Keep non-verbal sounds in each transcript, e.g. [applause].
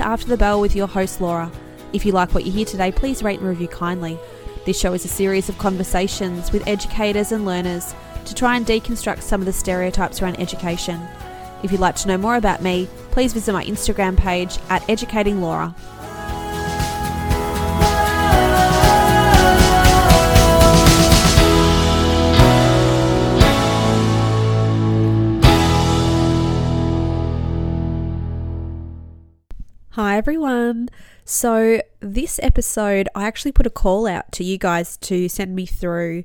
To After the Bell with your host Laura. If you like what you hear today, please rate and review kindly. This show is a series of conversations with educators and learners to try and deconstruct some of the stereotypes around education. If you'd like to know more about me, please visit my Instagram page at Educating Laura. Everyone. So, this episode, I actually put a call out to you guys to send me through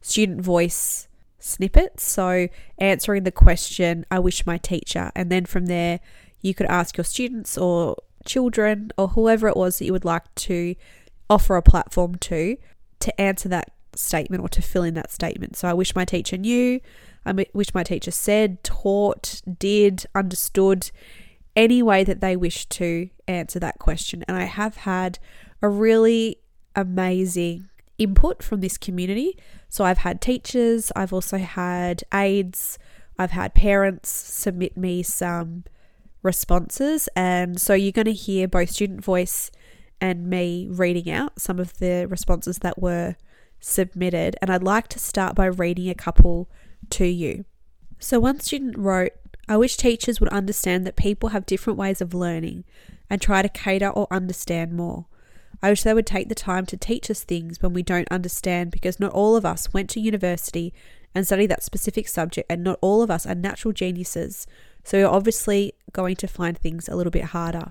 student voice snippets. So, answering the question, I wish my teacher. And then from there, you could ask your students or children or whoever it was that you would like to offer a platform to to answer that statement or to fill in that statement. So, I wish my teacher knew, I wish my teacher said, taught, did, understood any way that they wish to answer that question. And I have had a really amazing input from this community. So I've had teachers, I've also had aides, I've had parents submit me some responses. And so you're going to hear both student voice and me reading out some of the responses that were submitted. And I'd like to start by reading a couple to you. So one student wrote, I wish teachers would understand that people have different ways of learning and try to cater or understand more. I wish they would take the time to teach us things when we don't understand because not all of us went to university and studied that specific subject, and not all of us are natural geniuses, so you're obviously going to find things a little bit harder.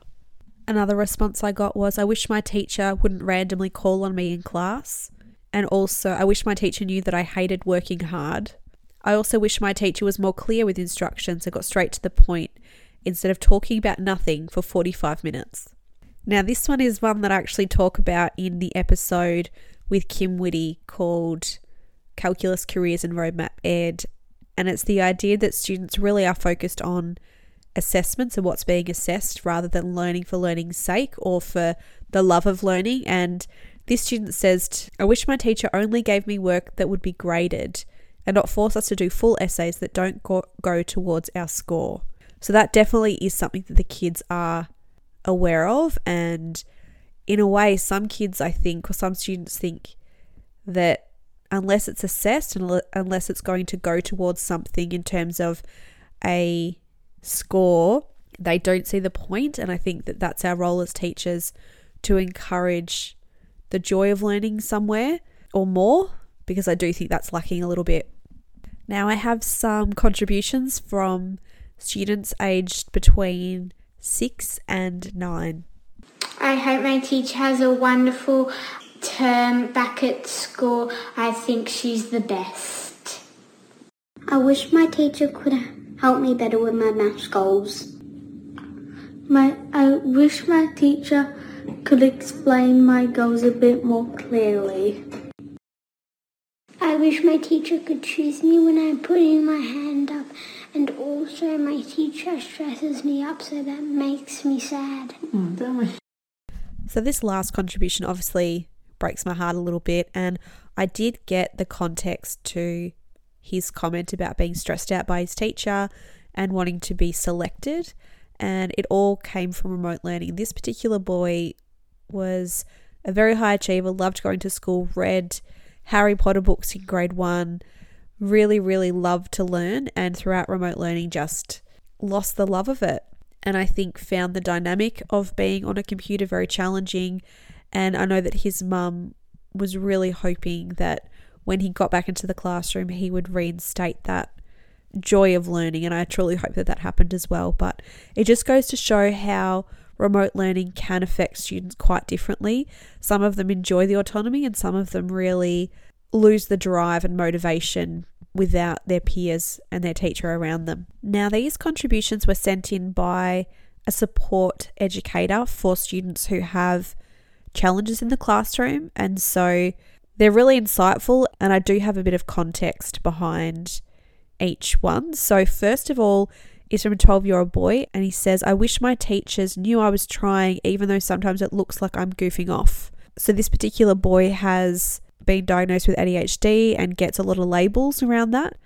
Another response I got was I wish my teacher wouldn't randomly call on me in class, and also I wish my teacher knew that I hated working hard. I also wish my teacher was more clear with instructions and got straight to the point instead of talking about nothing for 45 minutes. Now, this one is one that I actually talk about in the episode with Kim Whitty called Calculus Careers and Roadmap Ed. And it's the idea that students really are focused on assessments and what's being assessed rather than learning for learning's sake or for the love of learning. And this student says, I wish my teacher only gave me work that would be graded and not force us to do full essays that don't go, go towards our score. So that definitely is something that the kids are aware of. And in a way, some kids, I think, or some students think that unless it's assessed and unless it's going to go towards something in terms of a score, they don't see the point. And I think that that's our role as teachers to encourage the joy of learning somewhere or more because I do think that's lacking a little bit now, I have some contributions from students aged between six and nine. I hope my teacher has a wonderful term back at school. I think she's the best. I wish my teacher could help me better with my maths goals. My, I wish my teacher could explain my goals a bit more clearly. I wish my teacher could choose me when I'm putting my hand up, and also my teacher stresses me up, so that makes me sad. Mm, so, this last contribution obviously breaks my heart a little bit, and I did get the context to his comment about being stressed out by his teacher and wanting to be selected, and it all came from remote learning. This particular boy was a very high achiever, loved going to school, read Harry Potter books in grade one, really, really loved to learn, and throughout remote learning, just lost the love of it. And I think found the dynamic of being on a computer very challenging. And I know that his mum was really hoping that when he got back into the classroom, he would reinstate that joy of learning. And I truly hope that that happened as well. But it just goes to show how remote learning can affect students quite differently. Some of them enjoy the autonomy, and some of them really lose the drive and motivation without their peers and their teacher around them. Now, these contributions were sent in by a support educator for students who have challenges in the classroom, and so they're really insightful. And I do have a bit of context behind each one. So, first of all, is from a 12 year old boy, and he says, I wish my teachers knew I was trying, even though sometimes it looks like I'm goofing off. So, this particular boy has been diagnosed with ADHD and gets a lot of labels around that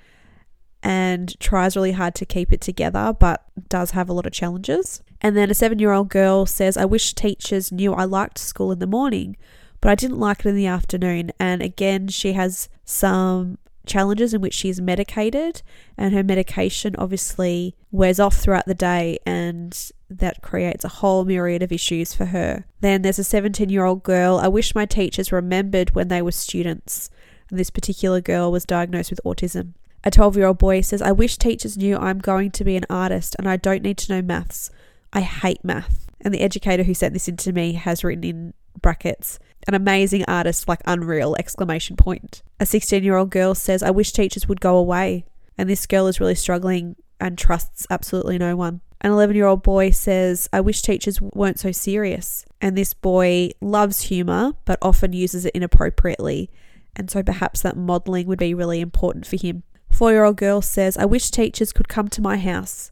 and tries really hard to keep it together, but does have a lot of challenges. And then a seven year old girl says, I wish teachers knew I liked school in the morning, but I didn't like it in the afternoon. And again, she has some challenges in which she's medicated, and her medication obviously wears off throughout the day, and that creates a whole myriad of issues for her. Then there's a 17 year old girl. I wish my teachers remembered when they were students. And this particular girl was diagnosed with autism. A 12 year old boy says, I wish teachers knew I'm going to be an artist and I don't need to know maths. I hate math. And the educator who sent this in to me has written in brackets, an amazing artist like unreal exclamation point. A 16 year old girl says, I wish teachers would go away. And this girl is really struggling and trusts absolutely no one. An 11 year old boy says, I wish teachers weren't so serious. And this boy loves humour, but often uses it inappropriately. And so perhaps that modelling would be really important for him. Four year old girl says, I wish teachers could come to my house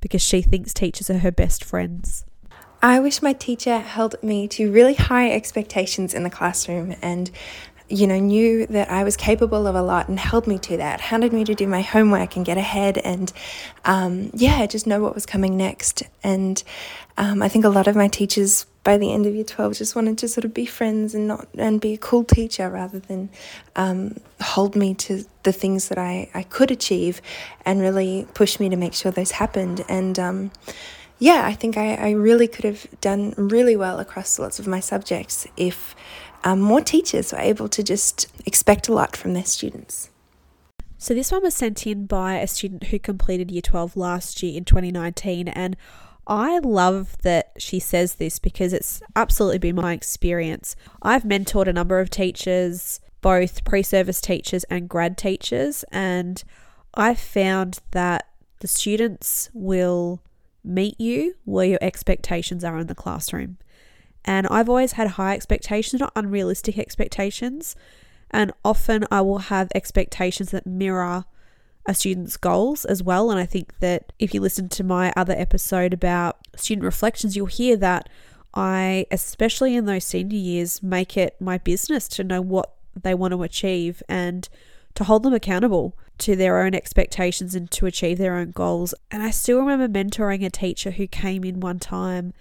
because she thinks teachers are her best friends. I wish my teacher held me to really high expectations in the classroom and you know, knew that I was capable of a lot and held me to that, hounded me to do my homework and get ahead, and um, yeah, just know what was coming next. And um, I think a lot of my teachers by the end of year 12 just wanted to sort of be friends and not and be a cool teacher rather than um, hold me to the things that I, I could achieve and really push me to make sure those happened. And um, yeah, I think I, I really could have done really well across lots of my subjects if um, more teachers were able to just expect a lot from their students. So, this one was sent in by a student who completed year 12 last year in 2019. And I love that she says this because it's absolutely been my experience. I've mentored a number of teachers, both pre service teachers and grad teachers, and I've found that the students will meet you where your expectations are in the classroom. And I've always had high expectations, not unrealistic expectations. And often I will have expectations that mirror a student's goals as well. And I think that if you listen to my other episode about student reflections, you'll hear that I, especially in those senior years, make it my business to know what they want to achieve and to hold them accountable to their own expectations and to achieve their own goals. And I still remember mentoring a teacher who came in one time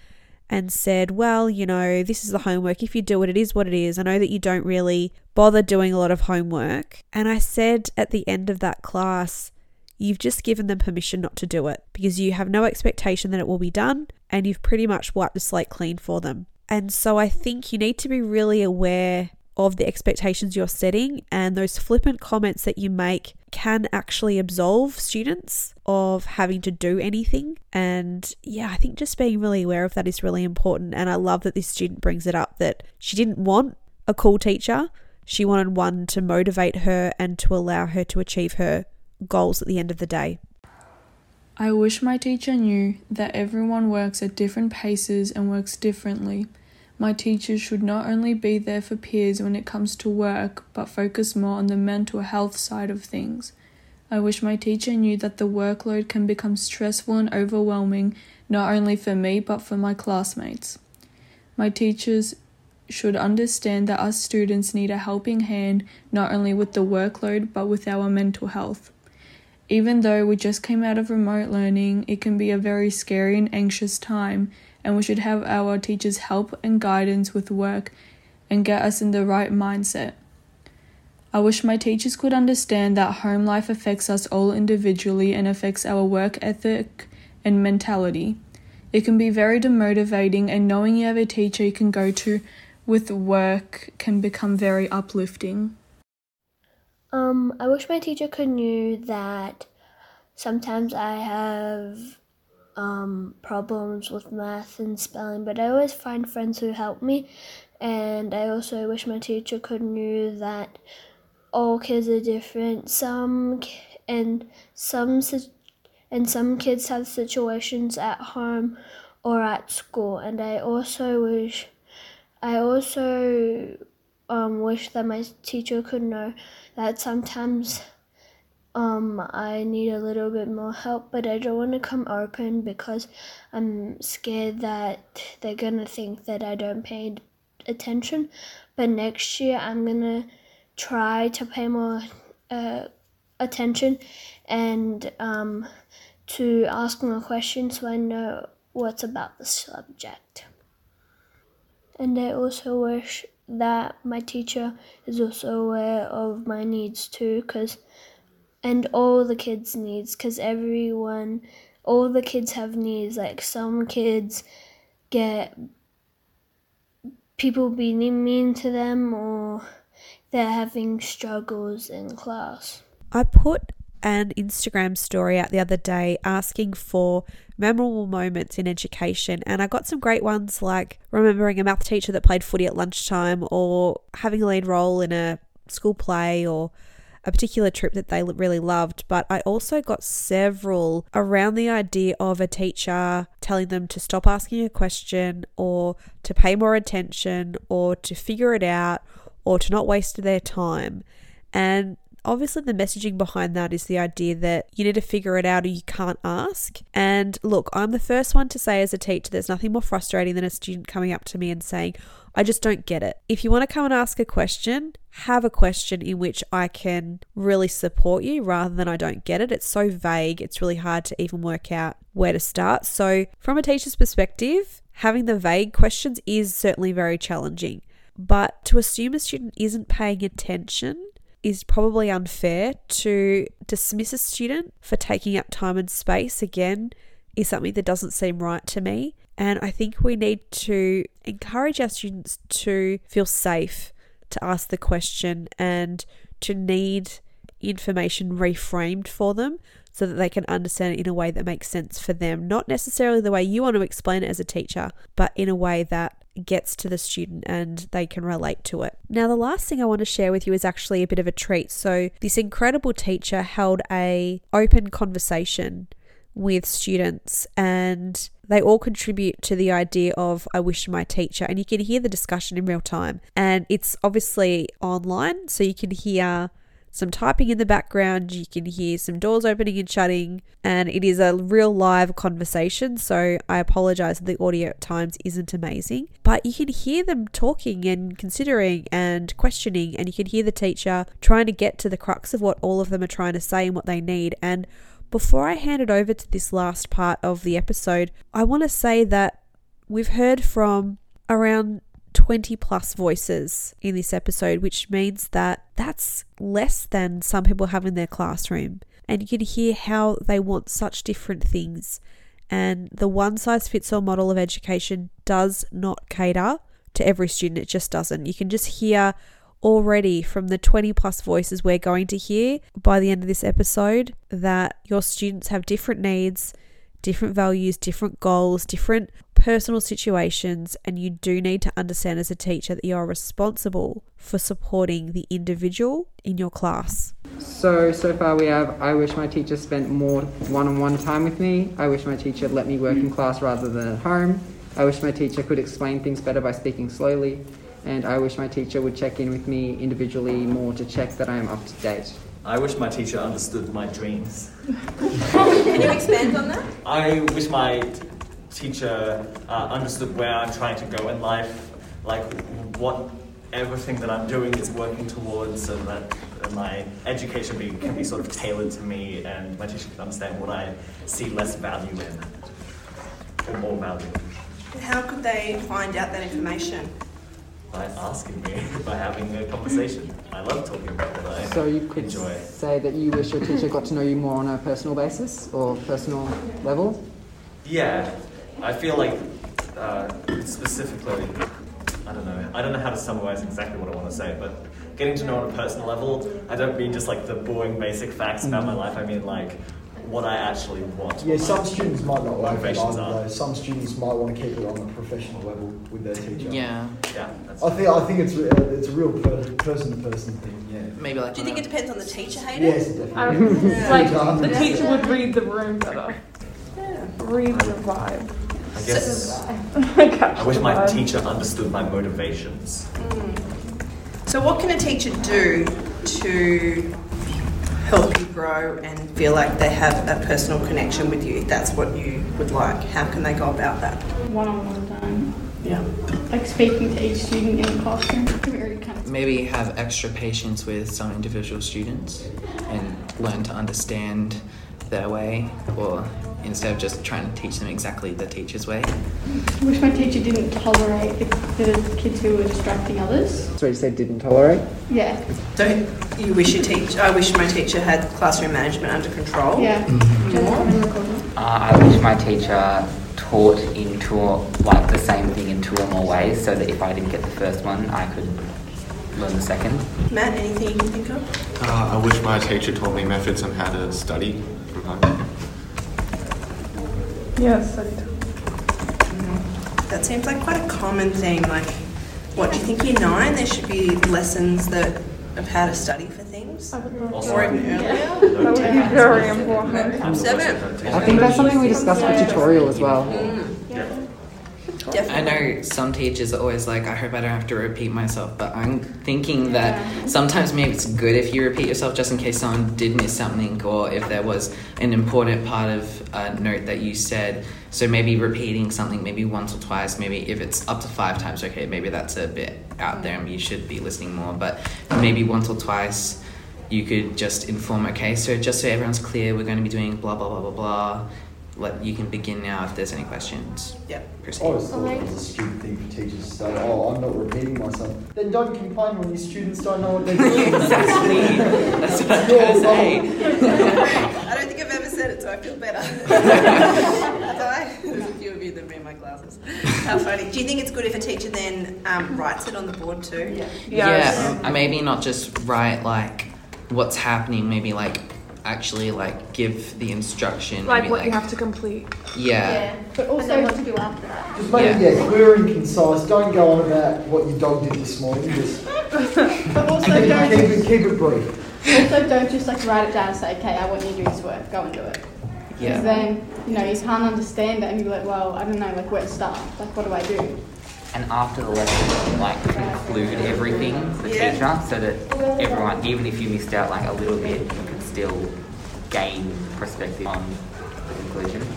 and said, Well, you know, this is the homework. If you do it, it is what it is. I know that you don't really bother doing a lot of homework. And I said at the end of that class, You've just given them permission not to do it because you have no expectation that it will be done and you've pretty much wiped the slate clean for them. And so I think you need to be really aware of the expectations you're setting, and those flippant comments that you make can actually absolve students of having to do anything. And yeah, I think just being really aware of that is really important. And I love that this student brings it up that she didn't want a cool teacher, she wanted one to motivate her and to allow her to achieve her goals at the end of the day. I wish my teacher knew that everyone works at different paces and works differently my teachers should not only be there for peers when it comes to work, but focus more on the mental health side of things. I wish my teacher knew that the workload can become stressful and overwhelming not only for me but for my classmates. My teachers should understand that us students need a helping hand not only with the workload but with our mental health. Even though we just came out of remote learning, it can be a very scary and anxious time and we should have our teachers help and guidance with work and get us in the right mindset. I wish my teachers could understand that home life affects us all individually and affects our work ethic and mentality. It can be very demotivating, and knowing you have a teacher you can go to with work can become very uplifting. Um, I wish my teacher could knew that sometimes I have um, problems with math and spelling, but I always find friends who help me. And I also wish my teacher could knew that all kids are different. Some and some and some kids have situations at home or at school. And I also wish I also um, wish that my teacher could know that sometimes um, I need a little bit more help, but I don't want to come open because I'm scared that they're gonna think that I don't pay attention. But next year, I'm gonna try to pay more uh, attention and um, to ask more questions so I know what's about the subject. And I also wish that my teacher is also aware of my needs too, because and all the kids' needs, because everyone, all the kids have needs. Like some kids get people being mean to them, or they're having struggles in class. I put an Instagram story out the other day asking for memorable moments in education, and I got some great ones like remembering a math teacher that played footy at lunchtime, or having a lead role in a school play, or a particular trip that they really loved. But I also got several around the idea of a teacher telling them to stop asking a question, or to pay more attention, or to figure it out, or to not waste their time. And obviously the messaging behind that is the idea that you need to figure it out or you can't ask. And look, I'm the first one to say as a teacher, there's nothing more frustrating than a student coming up to me and saying, I just don't get it. If you want to come and ask a question, have a question in which I can really support you rather than I don't get it. It's so vague, it's really hard to even work out where to start. So, from a teacher's perspective, having the vague questions is certainly very challenging. But to assume a student isn't paying attention is probably unfair. To dismiss a student for taking up time and space, again, is something that doesn't seem right to me. And I think we need to encourage our students to feel safe to ask the question and to need information reframed for them so that they can understand it in a way that makes sense for them. Not necessarily the way you want to explain it as a teacher, but in a way that gets to the student and they can relate to it. Now, the last thing I want to share with you is actually a bit of a treat. So, this incredible teacher held a open conversation with students and they all contribute to the idea of I wish my teacher and you can hear the discussion in real time and it's obviously online so you can hear some typing in the background, you can hear some doors opening and shutting, and it is a real live conversation. So I apologize that the audio at times isn't amazing, but you can hear them talking and considering and questioning, and you can hear the teacher trying to get to the crux of what all of them are trying to say and what they need. And before I hand it over to this last part of the episode, I want to say that we've heard from around 20 plus voices in this episode, which means that that's less than some people have in their classroom. And you can hear how they want such different things. And the one size fits all model of education does not cater to every student, it just doesn't. You can just hear already from the 20 plus voices we're going to hear by the end of this episode that your students have different needs, different values, different goals, different personal situations, and you do need to understand as a teacher that you are responsible for supporting the individual in your class. So, so far we have I wish my teacher spent more one on one time with me. I wish my teacher let me work in class rather than at home. I wish my teacher could explain things better by speaking slowly. And I wish my teacher would check in with me individually more to check that I am up to date. I wish my teacher understood my dreams. [laughs] Can you expand on that? I wish my t- teacher uh, understood where I'm trying to go in life, like what everything that I'm doing is working towards, so that my education be, can be sort of tailored to me, and my teacher can understand what I see less value in, or more value. How could they find out that information? By asking me, [laughs] by having a conversation. I love talking about what I So you could enjoy. say that you wish your teacher got to know you more on a personal basis or personal level. Yeah, I feel like uh, specifically, I don't know. I don't know how to summarize exactly what I want to say, but getting to know on a personal level, I don't mean just like the boring basic facts about my life. I mean like what I actually want. Yeah, some students might not like that Motivations either, though. Some students might want to keep it on a professional level with their teacher. Yeah, Yeah, I think I think it's uh, it's a real person to person thing. Yeah. maybe like. Do you think it depends on the teacher, Hayden? Yes, definitely. like the teacher would read the room better. Yeah. Read the vibe. I guess Catch [laughs] [laughs] I wish my vibe. teacher understood my motivations. So, what can a teacher do to help you grow and feel like they have a personal connection with you if that's what you would like? How can they go about that? one-on-one time, Yeah. like speaking to each student in the classroom. Very kind of Maybe have extra patience with some individual students and learn to understand their way, or instead of just trying to teach them exactly the teacher's way. I wish my teacher didn't tolerate the, the kids who were distracting others. So you said didn't tolerate? Yeah. So you wish your teacher, I wish my teacher had classroom management under control. Yeah. Uh, I wish my teacher taught in two like the same thing in two or more ways, so that if I didn't get the first one, I could learn the second. Matt, anything you can think of? Uh, I wish my teacher taught me methods on how to study from home. Yeah, mm-hmm. study That seems like quite a common thing. Like, what do you think? Year nine, there should be lessons that of how to study for things, or even earlier. That would be very important. Seven. I think that's something we discussed with tutorial as well. Mm-hmm. I know some teachers are always like, I hope I don't have to repeat myself, but I'm thinking that sometimes maybe it's good if you repeat yourself just in case someone did miss something or if there was an important part of a note that you said. So maybe repeating something maybe once or twice, maybe if it's up to five times, okay, maybe that's a bit out there and you should be listening more, but maybe once or twice you could just inform, okay, so just so everyone's clear, we're going to be doing blah, blah, blah, blah, blah. Let, you can begin now if there's any questions. Yep. I always thought it was a stupid thing for teachers to say, oh, I'm not repeating myself. Then don't complain when your students don't know what they're doing. [laughs] Exactly. That's what I'm Your trying to say. I don't think I've ever said it, so I feel better. [laughs] That's why there's a few of you that read my classes. How funny. Do you think it's good if a teacher then um, writes it on the board too? Yeah. Yeah, uh, maybe not just write like what's happening, maybe like actually like give the instruction. Like maybe, what you have to complete. Yeah. But also what to do after that. Just make it, yeah, clear and concise. Don't go on about what your dog did this morning. Just [laughs] But also keep, don't keep just, it, keep it brief. also don't just like write it down and say, okay, I want you to do this work, go and do it. Yeah. Because then, you know, you can't understand it and you're like, well, I don't know, like where to start. Like what do I do? And after the lesson, like conclude everything, the Yeah. teacher, so that everyone, even if you missed out like a little bit, you can still gain perspective on the conclusion.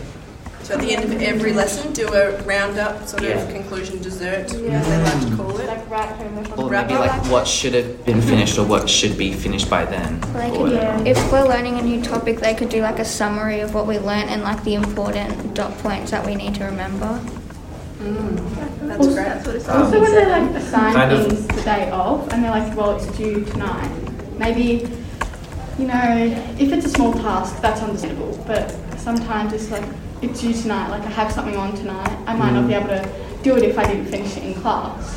So at the end of every lesson, do a roundup sort of conclusion dessert, as they like to call it. Like write homework on Or maybe like what should have been finished or what should be finished by then. Like, or whatever. if we're learning a new topic, they could do like a summary of what we learnt and like the important dot points that we need to remember. Mm. That's great. Also, um, when they like assign kind of- things the day of, and they're like, "Well, it's due tonight." Maybe, you know, if it's a small task, that's understandable. But sometimes it's like, "It's due tonight." Like, I have something on tonight. I might not be able to do it if I didn't finish it in class.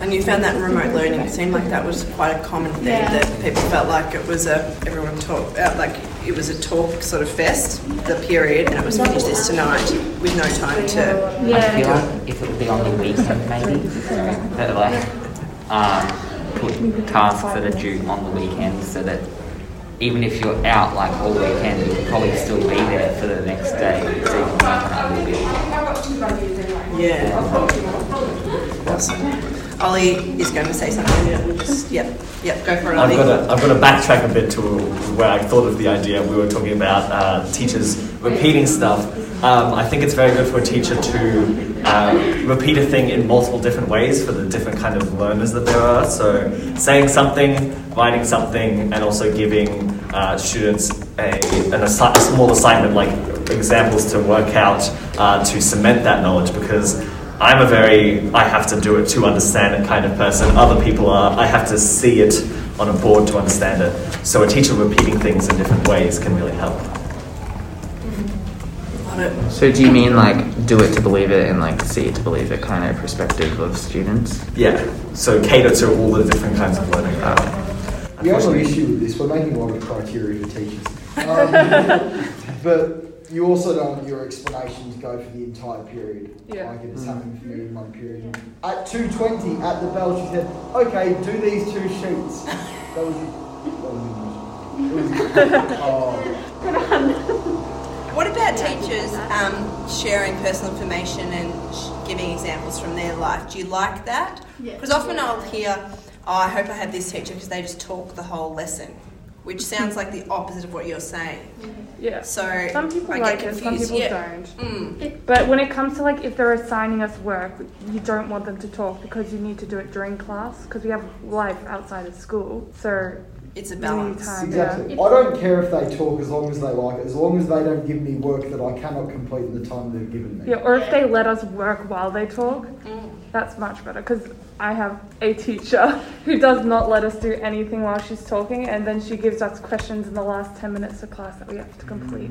And you found that in remote learning, it seemed like that was quite a common thing, Yeah. that people felt like it was a, everyone talk, uh, like it was a talk sort of fest, the period, and it was finish this tonight with no time to. I feel like if it would be on the weekend maybe, that like um, put tasks that are due on the weekend so that even if you're out like all weekend, you'll probably still be there for the next day, so you can work on a little bit. Yeah. Awesome. Ollie is going to say something. Yeah, we'll just, yep, yep, go for it, I've got to I've got to backtrack a bit to where I thought of the idea. We were talking about uh, teachers repeating stuff. Um, I think it's very good for a teacher to uh, repeat a thing in multiple different ways for the different kind of learners that there are. So saying something, writing something, and also giving uh, students a, an assi- a small assignment like examples to work out uh, to cement that knowledge because I'm a very I have to do it to understand it kind of person. Other people are I have to see it on a board to understand it. So a teacher repeating things in different ways can really help. So do you mean like do it to believe it and like see it to believe it kind of perspective of students? Yeah. So cater to all the different kinds of learning. The only issue with this, we're making a lot of criteria for teachers. Um, [laughs] but you also don't want your explanations go for the entire period. Yeah. Like it has happened for me in one period. At 2.20, at the bell, she said, okay, do these two sheets. That was it. That was it. It was- oh. [laughs] What about teachers um, sharing personal information and sh- giving examples from their life? Do you like that? Yeah. Because often I'll hear, oh, I hope I have this teacher because they just talk the whole lesson, which sounds like the opposite of what you're saying. Yeah. So Some people I like get it, some confused. people yeah. don't. Mm. But when it comes to like if they're assigning us work, you don't want them to talk because you need to do it during class because we have life outside of school. So It's a balance. Exactly. I don't care if they talk as long as they like it, as long as they don't give me work that I cannot complete in the time they've given me. Yeah, or if they let us work while they talk, mm. that's much better. Because I have a teacher [laughs] who does not let us do anything while she's talking, and then she gives us questions in the last 10 minutes of class that we have to complete.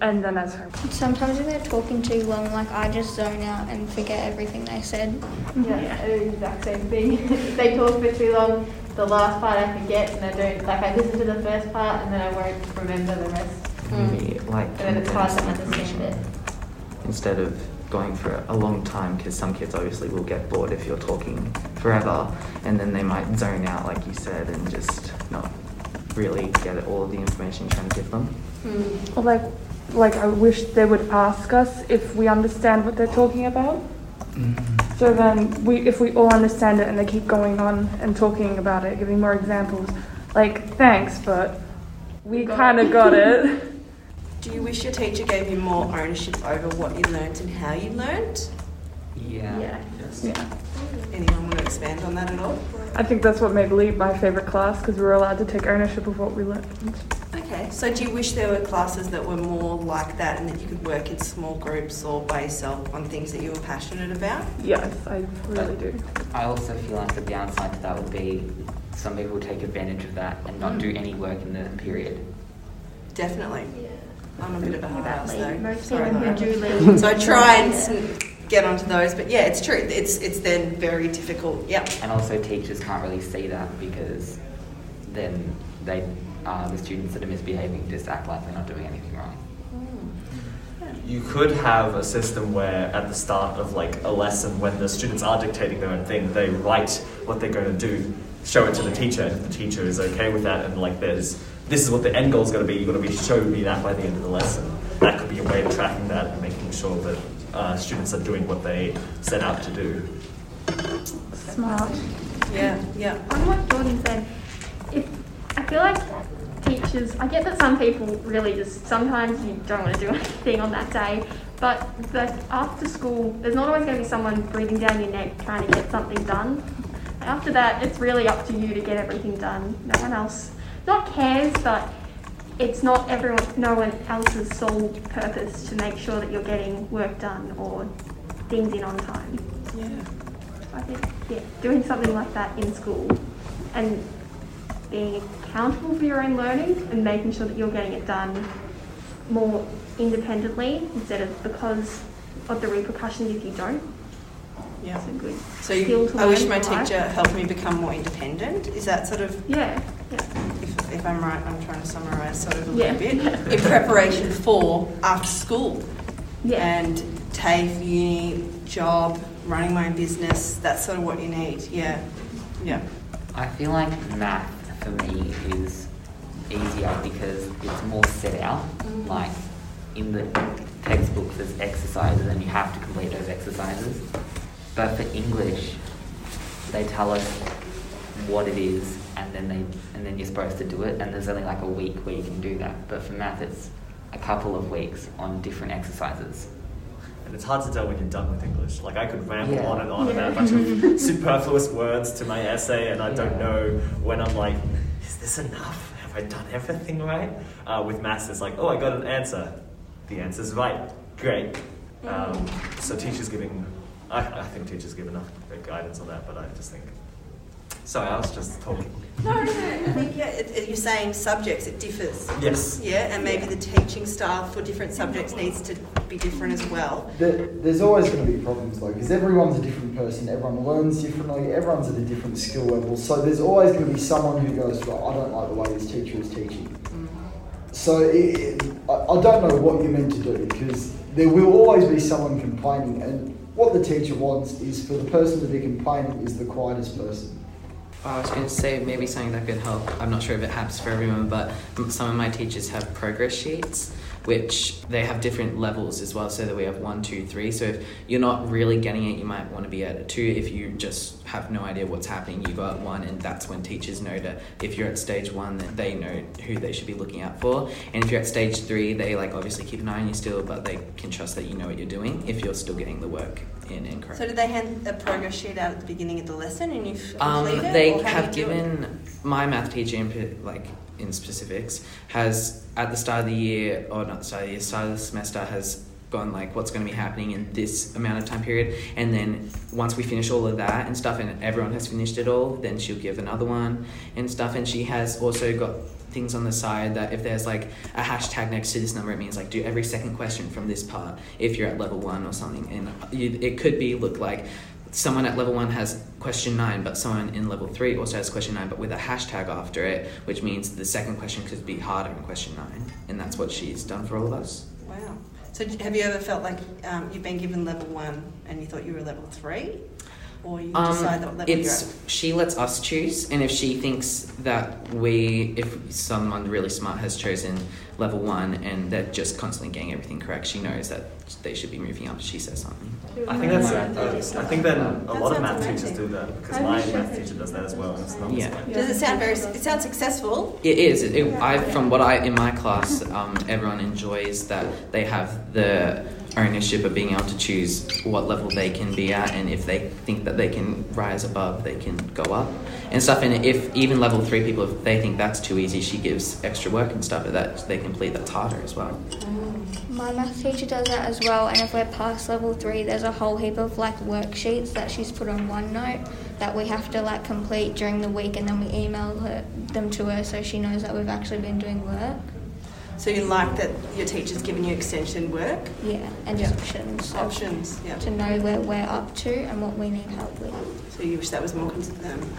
And then as her. Sometimes if they're talking too long, like I just zone out and forget everything they said. Yeah, I do the exact same thing. [laughs] if they talk for too long, the last part I forget, and I don't like I listen to the first part, and then I won't remember the rest. Mm. Maybe like And then it's hard to condense understand it. instead of going for a long time because some kids obviously will get bored if you're talking forever and then they might zone out like you said and just not really get all of the information you're trying to give them Or like, like I wish they would ask us if we understand what they're talking about. Mm-hmm. So then we, if we all understand it and they keep going on and talking about it, giving more examples, like thanks, but we kind of got it. [laughs] Do you wish your teacher gave you more ownership over what you learnt and how you learnt? yeah Yeah. Yeah. Anyone want to expand on that at all? I think that's what made LEAP my favorite class because we were allowed to take ownership of what we learned. Okay, so do you wish there were classes that were more like that and that you could work in small groups or by yourself on things that you were passionate about? Yes, I really do. I also feel like the downside to that would be some people take advantage of that and not mm. do any work in the period Definitely. I'm a bit of a hard ass though. Most Sorry, people Laura. do leave. So I try and s- get onto those, but yeah, it's true. It's it's then very difficult. Yep. and also teachers can't really see that because then they uh, the students that are misbehaving just act like they're not doing anything wrong You could have a system where at the start of like a lesson, when the students are dictating their own thing, they write what they're going to do, show it to the teacher, and if the teacher is okay with that, and like there's this is what the end goal is going to be, you're going to be showing me that by the end of the lesson. That could be a way of tracking that and making sure that uh, students are doing what they set out to do. Smart. Yeah, yeah. On what Jordan said, if I feel like teachers, I get that some people really just sometimes you don't want to do [laughs] anything on that day, but but after school, there's not always going to be someone breathing down your neck trying to get something done. After that, it's really up to you to get everything done. No one else not cares, but it's not everyone, no one else's sole purpose to make sure that you're getting work done or things in on time. Yeah. I think, yeah, doing something like that in school and being accountable for your own learning and making sure that you're getting it done more independently instead of because of the repercussions if you don't. Yeah. It's a good So you, I wish my for life. teacher helped me become more independent. Is that sort of Yeah, yeah. If, if I'm right, I'm trying to summarise sort of a Yeah. little bit [laughs] in preparation for after school Yeah. and TAFE, uni, job, running my own business. That's sort of what you need. Yeah, yeah. I feel like math for me is easier because it's more set out. Mm-hmm. Like in the textbooks, there's exercises and you have to complete those exercises. But for English, they tell us what it is and then they and then you're supposed to do it and there's only like a week where you can do that. But for math, it's a couple of weeks on different exercises. And it's hard to tell when you're done with English. Like I could ramble Yeah. on and on Yeah. about a bunch of [laughs] superfluous words to my essay, and I don't know when I'm like, is this enough? Have I done everything right? Uh, with maths, it's like, oh, I got an answer. The answer's right. Great. Um, so teachers giving, I, I think teachers give enough guidance on that, but I just think. Sorry, I was just talking. No, no, no. I think yeah, it, it- you're saying subjects. It differs. Yes. Yeah, and maybe the teaching style for different subjects needs to be different as well. There, there's always going to be problems though, because everyone's a different person, everyone learns differently, everyone's at a different skill level. So there's always going to be someone who goes, well, I don't like the way this teacher is teaching. Mm-hmm. So it, it, I, I don't know what you're meant to do because there will always be someone complaining, and what the teacher wants is for the person to be complaining is the quietest person. I was going to say maybe something that could help. I'm not sure if it happens for everyone, but some of my teachers have progress sheets, which they have different levels as well. So that we have one, two, three. So if you're not really getting it, you might want to be at a two. If you just have no idea what's happening, you go at one, and that's when teachers know that if you're at stage one, then they know who they should be looking out for. And if you're at stage three, they like obviously keep an eye on you still, but they can trust that you know what you're doing if you're still getting the work. In and correct. So did they hand a progress sheet out at the beginning of the lesson and you've Um, they have do you do it? given my math teacher in like in specifics has at the start of the year or not the start of the year, start of the semester has gone like what's going to be happening in this amount of time period, and then once we finish all of that and stuff, and everyone has finished it all, then she'll give another one and stuff, and she has also got things on the side that if there's like a hashtag next to this number it means like do every second question from this part if you're at level one or something and you, it could be look like someone at level one has question nine, but someone in level three also has question nine, but with a hashtag after it, which means the second question could be harder in question nine. And that's what she's done for all of us. Wow. So have you ever felt like um, you've been given level one and you thought you were level three? Or you Um, decide what level it's at? she lets us choose, and if she thinks that we, if someone really smart has chosen level one and they're just constantly getting everything correct, she knows that they should be moving up. She says something. I think that's. I think that a lot of math amazing. teachers do that because my math teacher does that as well. It's not Yeah. Does it sound very? It sounds successful. It is. It, it- I, from what I in my class, [laughs] um, everyone enjoys that they have the ownership of being able to choose what level they can be at, and if they think that they can rise above, they can go up and stuff. And if even level three people, if they think that's too easy, she gives extra work and stuff that they complete that's harder as well. Mm. My math teacher does that as well, and if we're past level three, there's a whole heap of like worksheets that she's put on OneNote that we have to like complete during the week, and then we email her them to her so she knows that we've actually been doing work. So you like that your teacher's given you extension work? Yeah, and just options. of- Options, yeah. To know where we're up to and what we need help with. So you wish that was more um,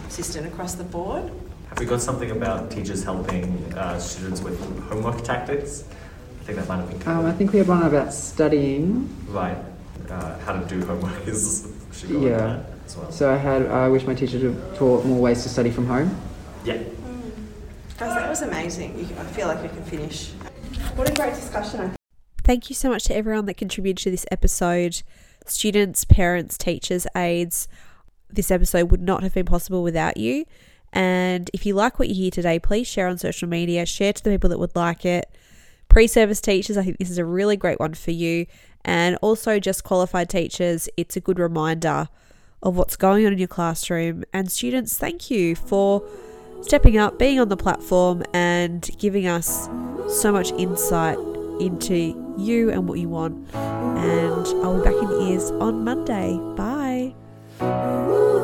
consistent across the board? Have we got something about teachers helping uh, students with homework tactics? I think that might have been Um, I think we had one about studying. right. Uh, how to do homework is [laughs] should go Yeah. that as well. So I had. I wish my teacher had taught more ways to study from home. Yeah. Guys, that was amazing. You, I feel like we can finish. What a great discussion. Thank you so much to everyone that contributed to this episode students, parents, teachers, aides. This episode would not have been possible without you. And if you like what you hear today, please share on social media, share to the people that would like it. Pre service teachers, I think this is a really great one for you. And also, just qualified teachers, it's a good reminder of what's going on in your classroom. And students, thank you for stepping up, being on the platform, and giving us so much insight into you and what you want. And I'll be back in ears on Monday. Bye.